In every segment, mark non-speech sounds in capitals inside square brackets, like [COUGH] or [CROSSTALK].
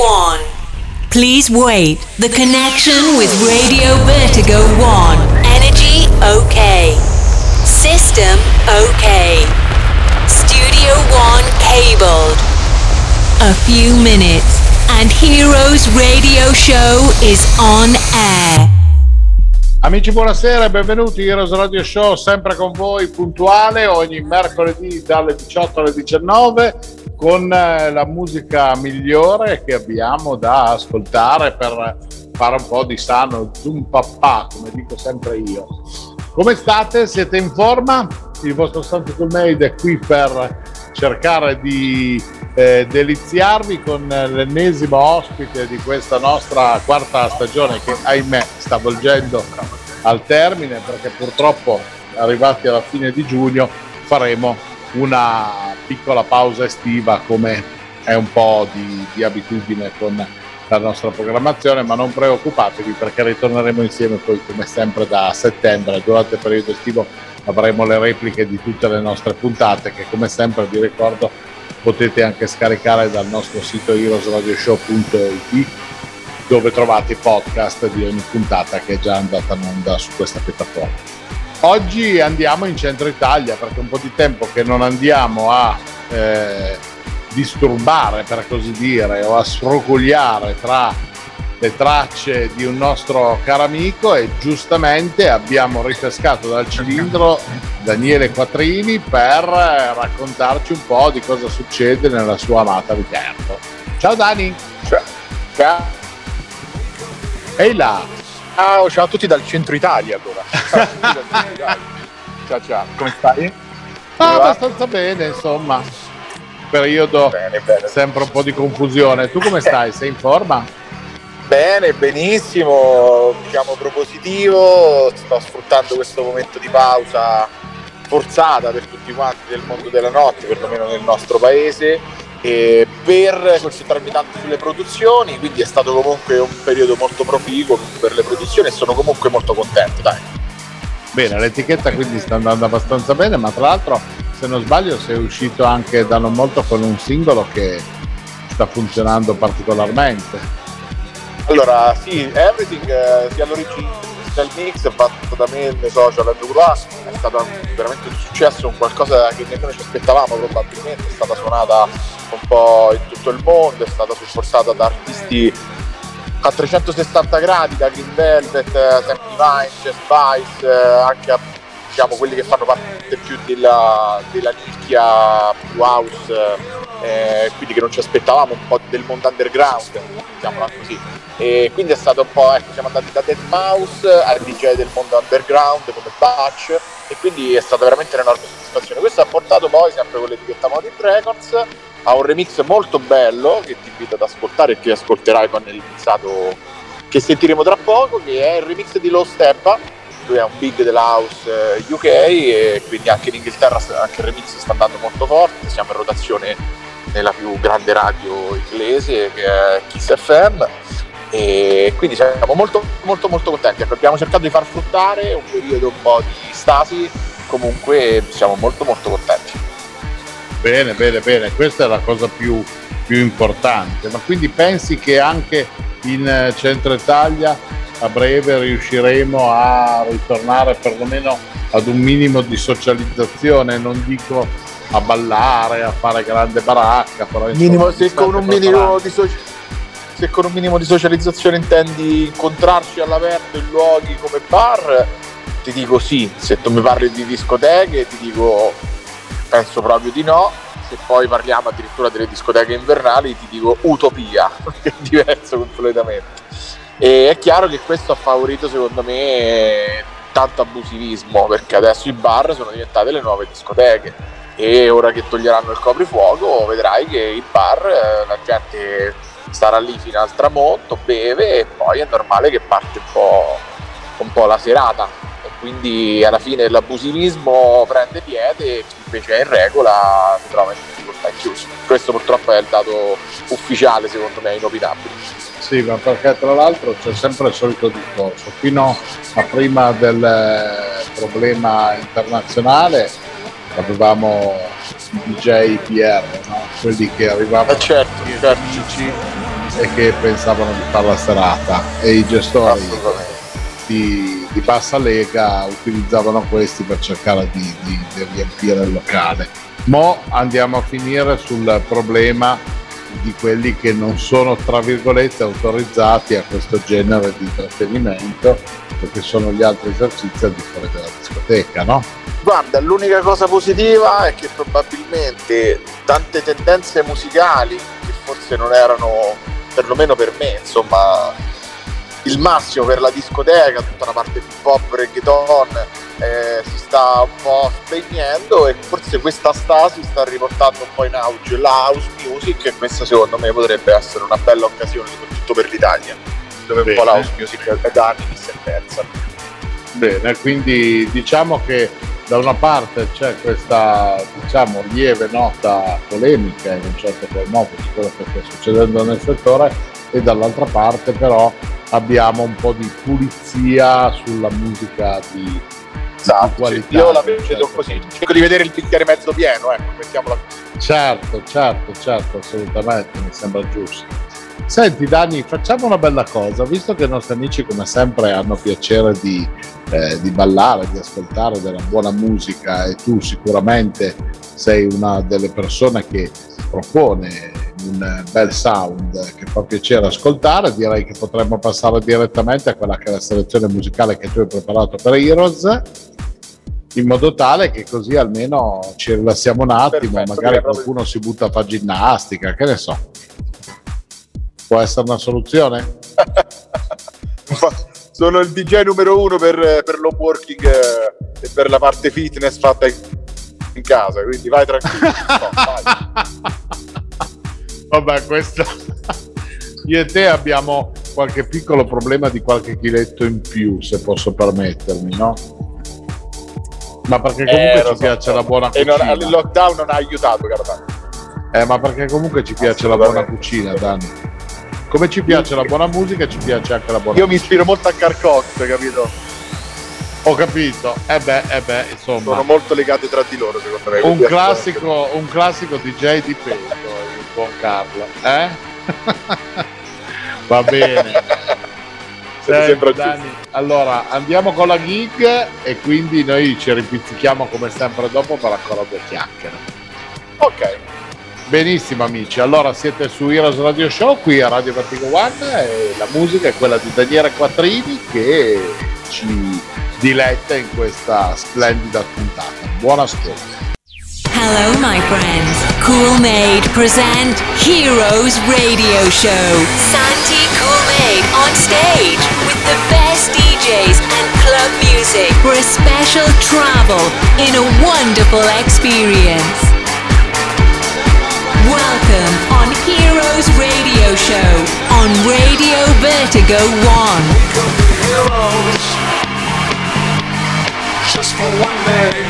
1. Please wait. The connection with Radio Vertigo 1. Energy okay. System okay. Studio 1 cabled. A few minutes and Heroes Radio Show is on air. Amici, buonasera e benvenuti Heroes Radio Show, sempre con voi, puntuale, ogni mercoledì dalle 18 alle 19, con eh, la musica migliore che abbiamo da ascoltare per fare un po' di sano zoom papà, come dico sempre io. Come state? Siete in forma? Il vostro Santo Made è qui per cercare di eh, deliziarvi con l'ennesimo ospite di questa nostra quarta stagione che ahimè sta volgendo al termine perché purtroppo arrivati alla fine di giugno faremo una piccola pausa estiva come è un po' di, di abitudine con la nostra programmazione, ma non preoccupatevi perché ritorneremo insieme poi come sempre da settembre, durante il periodo estivo avremo le repliche di tutte le nostre puntate che come sempre vi ricordo potete anche scaricare dal nostro sito heroesradioshow.it dove trovate i podcast di ogni puntata che è già andata in onda su questa piattaforma. Oggi andiamo in centro Italia perché è un po' di tempo che non andiamo a eh, disturbare, per così dire, o a sfrocugliare tra le tracce di un nostro caro amico e giustamente abbiamo ripescato dal cilindro Daniele Quattrini per raccontarci un po' di cosa succede nella sua amata Viterbo. Ciao Dani! Ciao! Ciao! Ehi là! Ciao, ciao a tutti dal centro Italia allora. ciao [LAUGHS] ciao, come stai? Ah, abbastanza bene, insomma. Periodo bene, bene. sempre un po' di confusione. Tu come stai? Sei in forma? Bene, benissimo, diciamo propositivo, sto sfruttando questo momento di pausa forzata per tutti quanti del mondo della notte, perlomeno nel nostro paese, per concentrarmi tanto sulle produzioni, quindi è stato comunque un periodo molto proficuo per le produzioni e sono comunque molto contento, dai. Bene, l'etichetta quindi sta andando abbastanza bene, ma tra l'altro se non sbaglio sei uscito anche da non molto con un singolo che sta funzionando particolarmente. Allora, sì, Everything, eh, sia l'origine del mix fatto da me nei social a Ducroix è stato veramente un successo, un qualcosa che nemmeno ci aspettavamo probabilmente, è stata suonata un po' in tutto il mondo, è stata supportata da artisti a 360 gradi, da Green Velvet, Sam Divine, Jazz Vice, eh, anche a, diciamo, quelli che fanno parte più della, della nicchia più house, eh, quindi che non ci aspettavamo, un po' del mondo underground, diciamola così e quindi è stato un po', ecco, siamo andati da Dead Mouse al DJ del mondo underground come Batch e quindi è stata veramente un'enorme soddisfazione. Questo ha portato poi, sempre con l'etichetta Modern Records, a un remix molto bello che ti invito ad ascoltare e che ascolterai poi nel mixato che sentiremo tra poco, che è il remix di Low Steppa, lui è un big della house eh, UK e quindi anche in Inghilterra anche il remix sta andando molto forte, siamo in rotazione nella più grande radio inglese che è Kiss FM e quindi siamo molto molto molto contenti. Ecco, abbiamo cercato di far fruttare un periodo un po' di stasi. Comunque siamo molto molto contenti. Bene bene bene. Questa è la cosa più, più importante. Ma quindi pensi che anche in eh, centro Italia a breve riusciremo a ritornare perlomeno ad un minimo di socializzazione? Non dico a ballare a fare grande baracca però minimo, se con un minimo di socializzazione se con un minimo di socializzazione intendi incontrarci all'aperto in luoghi come bar, ti dico sì. Se tu mi parli di discoteche, ti dico penso proprio di no. Se poi parliamo addirittura delle discoteche invernali, ti dico utopia, [LAUGHS] che è diverso completamente. E è chiaro che questo ha favorito, secondo me, tanto abusivismo, perché adesso i bar sono diventate le nuove discoteche e ora che toglieranno il coprifuoco vedrai che il bar eh, la gente starà lì fino al tramonto, beve e poi è normale che parte un po', un po la serata e quindi alla fine l'abusivismo prende piede e chi invece è in regola si trova in difficoltà chiuso. Questo purtroppo è il dato ufficiale secondo me, inopinabile. Sì, ma perché tra l'altro c'è sempre il solito discorso. Fino a prima del eh, problema internazionale avevamo DJ PR, no? quelli che arrivavano eh certo, certo. amici e che pensavano di fare la serata e i gestori di, di, bassa lega utilizzavano questi per cercare di, di, di riempire il locale. Mo andiamo a finire sul problema di quelli che non sono tra virgolette autorizzati a questo genere di intrattenimento perché sono gli altri esercizi al di fuori della discoteca, no? Guarda, l'unica cosa positiva è che probabilmente tante tendenze musicali che forse non erano, perlomeno per me, insomma, il massimo per la discoteca, tutta la parte hip hop, reggaeton, eh, si sta un po' spegnendo e forse questa stasi sta riportando un po' in auge la house music e questa secondo me potrebbe essere una bella occasione soprattutto per l'Italia, dove Bene. un po' la house music da anni si è persa. Bene, quindi diciamo che da una parte c'è questa diciamo, lieve nota polemica in un certo qual modo su quello che sta succedendo nel settore e dall'altra parte però abbiamo un po' di pulizia sulla musica di, esatto, di qualità. Io la vedo certo così, cerco di vedere il bicchiere mezzo pieno, ecco, mettiamola così. Certo, certo, certo, assolutamente, mi sembra giusto. Senti Dani, facciamo una bella cosa, visto che i nostri amici come sempre hanno piacere di, eh, di, ballare, di ascoltare della buona musica e tu sicuramente sei una delle persone che propone un bel sound che fa piacere ascoltare, direi che potremmo passare direttamente a quella che è la selezione musicale che tu hai preparato per Heroes in modo tale che così almeno ci rilassiamo un attimo, Perfetto, magari qualcuno si butta a fare ginnastica, che ne so. Può essere una soluzione? [LAUGHS] Sono il DJ numero uno per, per lo working eh, e per la parte fitness fatta in casa, quindi vai tranquillo. [LAUGHS] no, vai. Vabbè, questo... Io e te abbiamo qualche piccolo problema di qualche chiletto in più, se posso permettermi, no? Ma perché comunque eh, ci so, piace so. la buona cucina. Non, il lockdown non ha aiutato, caro Eh, ma perché comunque ci piace la buona cucina, Dani. Come ci piace la buona musica, ci piace anche la buona Io musica. mi ispiro molto a Carcox, capito? Ho capito, e eh beh, eh beh, insomma. Sono molto legati tra di loro, secondo me. Un classico, un classico DJ di peso, il buon Carlo, eh? Va bene. [LAUGHS] Senti, Dani, allora andiamo con la gig e quindi noi ci ripizzichiamo come sempre dopo per ancora due chiacchiere. Ok. Benissimo amici, allora siete su Heroes Radio Show qui a Radio Vertigo One e la musica è quella di Daniele Quattrini che ci diletta in questa splendida puntata. Buon ascolto. Hello my friends, Cool Made present Heroes Radio Show. Santi Cool Made on stage with the best DJs and club music for a special travel in a wonderful experience. Welcome on Heroes Radio Show on Radio Vertigo 1. Heroes just for one day.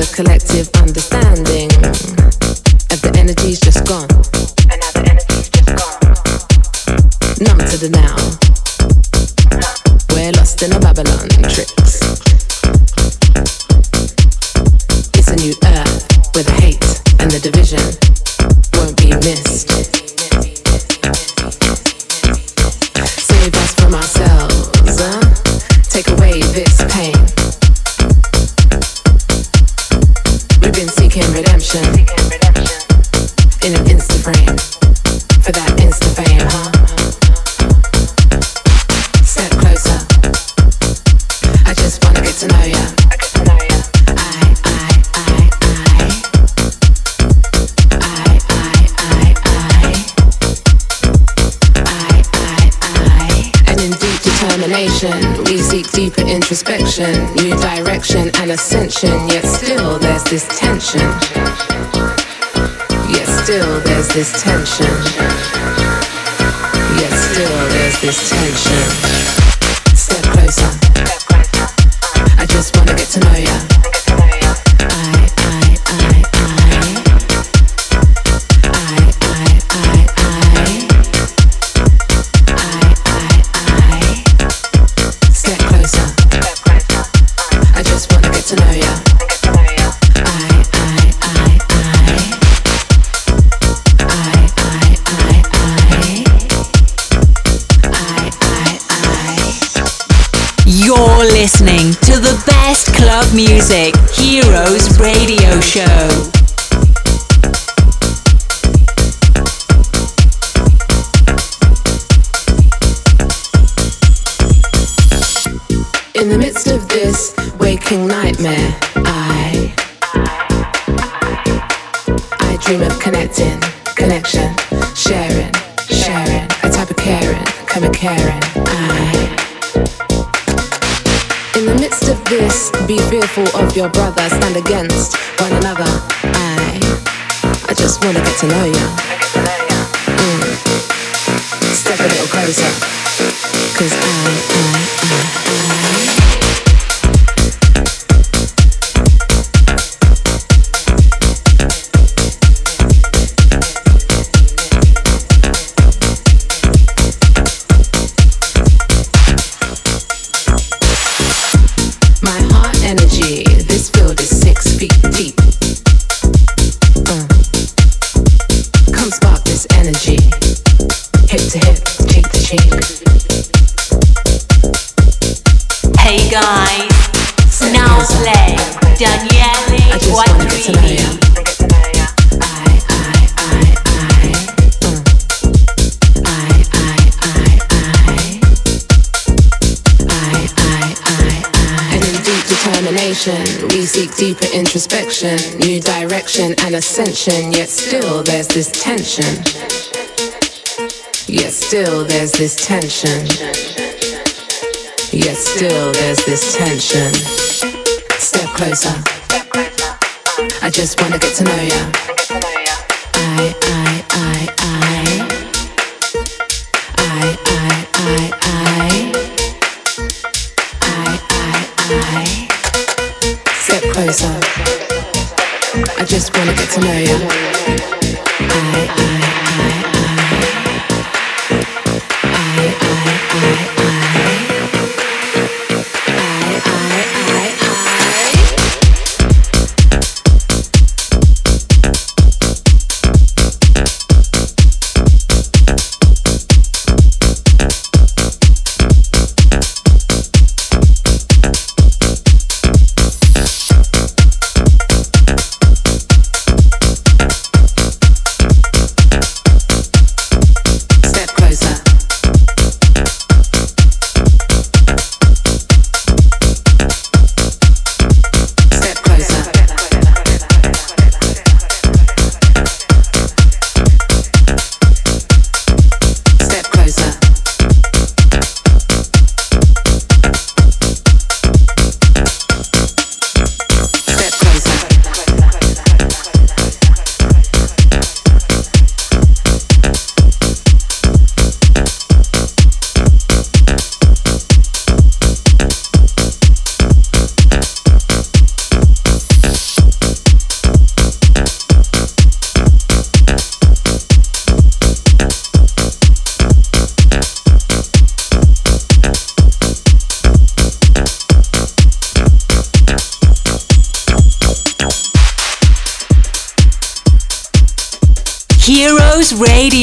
of collective understanding as the energy's just gone. introspection, new direction and ascension, yet still there's this tension. Yet still there's this tension. Yet still there's this tension. Step closer. I just wanna get to know ya. listening to the best club music, Heroes Radio Show. In the midst of this waking nightmare, I I dream of connecting, connection, sharing, sharing, a type of caring, come a caring. This, be fearful of your brother, stand against one another. I I just wanna get to know you. Mm. Step a little closer, cause I, I, new direction and ascension, yet still there's this tension. Yet still there's this tension. Yet still there's this tension. Step closer. I just wanna get to know ya. Get to know you. I, I.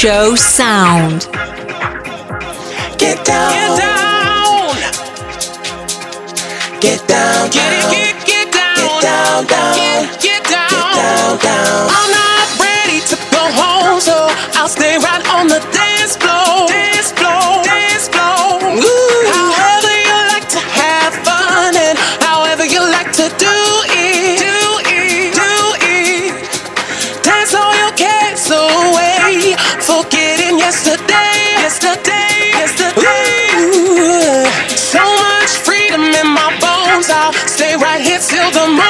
show sound. Get down. Get down. Get down. Get down. Get, get, get down. Get down. down. Get, get down. Get down. Down. I'm not ready to go home, so I'll stay right on. the moon.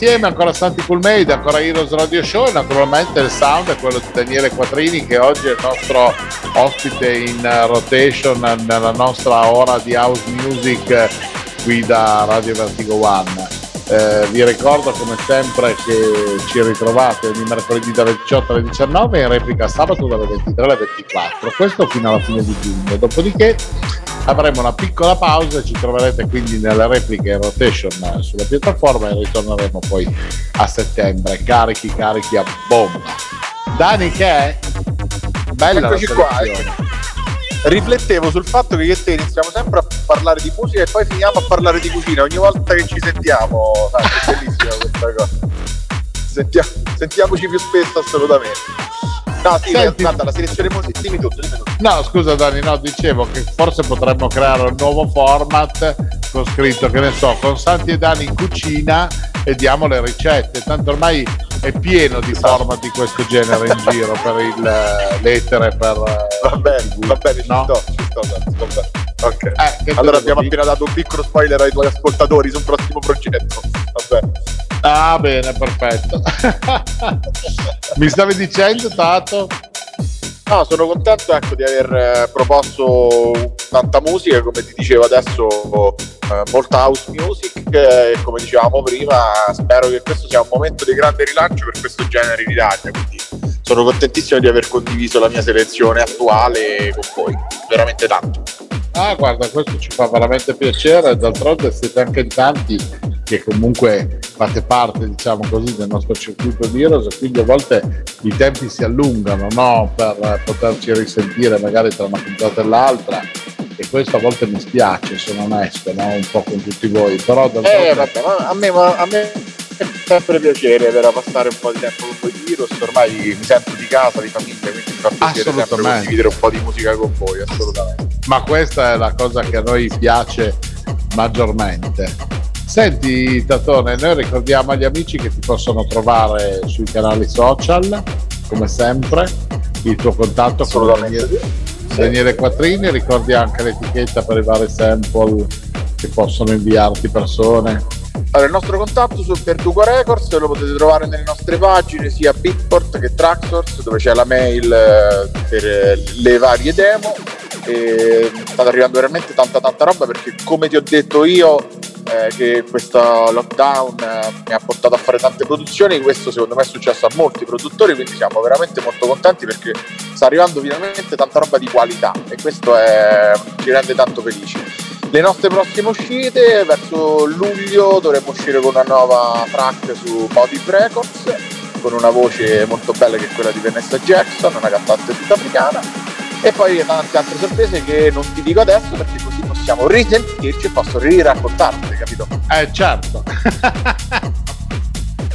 Insieme, ancora Santi Cool Made, ancora Heroes Radio Show e naturalmente il sound è quello di Daniele Quattrini che oggi è il nostro ospite in eh, rotation nella nostra ora di house music eh, qui da Radio Vertigo One. Eh, vi ricordo come sempre che ci ritrovate ogni mercoledì dalle 18 alle 19 e in replica sabato dalle 23 alle 24, questo fino alla fine di giugno. Dopodiché avremo una piccola pausa, ci troverete quindi nelle repliche in rotation sulla piattaforma e ritorneremo poi a settembre, carichi, carichi a bomba. Dani che è? Bella Eccoci qua, selezione. Riflettevo sul fatto che io e te iniziamo sempre a parlare di musica e poi finiamo a parlare di cucina. Ogni volta che ci sentiamo, sai, è bellissima questa cosa. Sentia- sentiamoci più spesso assolutamente. No, sì, Senti- guarda, la selezione musicale. Dimmi tutto, dimmi tutto. No, scusa Dani, no, dicevo che forse potremmo creare un nuovo format con scritto, che ne so, con Santi e Dani in cucina e diamo le ricette. Tanto ormai è pieno di format di questo genere in giro per il eh, l'etere, per... eh, Va bene, va bene, ci No? sto, ci sto, va bene. Ok. Eh, Allora abbiamo dire? appena dato un piccolo spoiler ai tuoi ascoltatori sul prossimo progetto. Va bene. Ah, bene, perfetto. [LAUGHS] Mi stavi dicendo, Tato? No, sono contento ecco, di aver eh, proposto tanta musica, come ti dicevo adesso, eh, molta house music eh, e come dicevamo prima, spero che questo sia un momento di grande rilancio per questo genere in Italia, quindi sono contentissimo di aver condiviso la mia selezione attuale con voi, veramente tanto. Ah, guarda, questo ci fa veramente piacere. D'altronde siete anche in tanti che comunque fate parte, diciamo così, del nostro circuito di Heroes e quindi a volte i tempi si allungano, no? Per poterci risentire magari tra una puntata e l'altra. E questo a volte mi spiace, sono onesto, no? Un po' con tutti voi. Però. Eh, vabbè, a me, a me è sempre piacere per passare un po' di tempo con voi di Heroes, ormai mi sento di casa, di famiglia, quindi mi fa piacere sempre condividere un po' di musica con voi, assolutamente. ma questa è la cosa che a noi piace maggiormente. Senti Tatone, noi ricordiamo agli amici che ti possono trovare sui canali social, come sempre, il tuo contatto con. Daniele, Daniele Quattrini, ricordi anche l'etichetta per i vari sample che possono inviarti persone. Allora, il nostro contatto su Verdugo Records lo potete trovare nelle nostre pagine sia Beatport che Traxsource dove c'è la mail eh, per eh, le varie demo e sta arrivando veramente tanta tanta roba perché come ti ho detto io eh, che questo lockdown eh, mi ha portato a fare tante produzioni questo secondo me è successo a molti produttori quindi siamo veramente molto contenti perché sta arrivando finalmente tanta roba di qualità e questo è- ci rende tanto felici le nostre prossime uscite verso luglio dovremmo uscire con una nuova track su Motive Records con una voce molto bella che è quella di Vanessa Jackson, una cantante sudafricana e poi tante altre sorprese che non ti dico adesso perché così possiamo risentirci e posso riraccontarle, capito? Eh certo, [LAUGHS]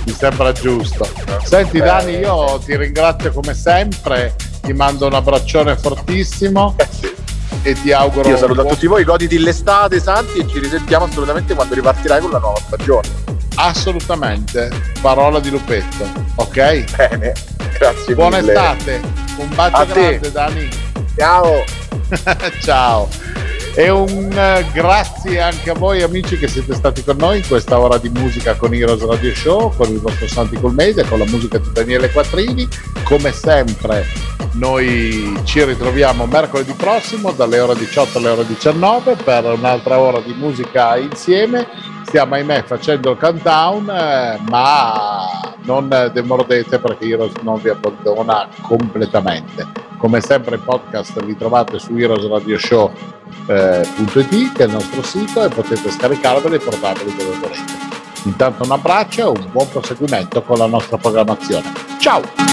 mi sembra giusto. Senti Eh, Dani, io ti ringrazio come sempre, ti mando un abbraccione fortissimo Eh sì. e ti auguro... Io saluto a tutti voi, goditi l'estate Santi e ci risentiamo assolutamente quando ripartirai con la nuova stagione. Assolutamente, parola di Lupetto, ok? Bene, grazie Buona mille. estate, un bacio A te. grande Dani, Ciao! [LAUGHS] ciao. E un eh, grazie anche a voi amici che siete stati con noi in questa ora di musica con Heroes Radio Show, con il vostro Santi Colmese, con la musica di Daniele Quattrini. Come sempre noi ci ritroviamo mercoledì prossimo dalle ore 18 alle ore 19 per un'altra ora di musica insieme. Stiamo ahimè facendo il countdown, eh, ma non demordete perché Heroes non vi abbandona completamente. Come sempre i podcast li trovate su heroesradioshow.it che è il nostro sito e potete scaricarveli e portarveli dove volete. Intanto un abbraccio e un buon proseguimento con la nostra programmazione. Ciao!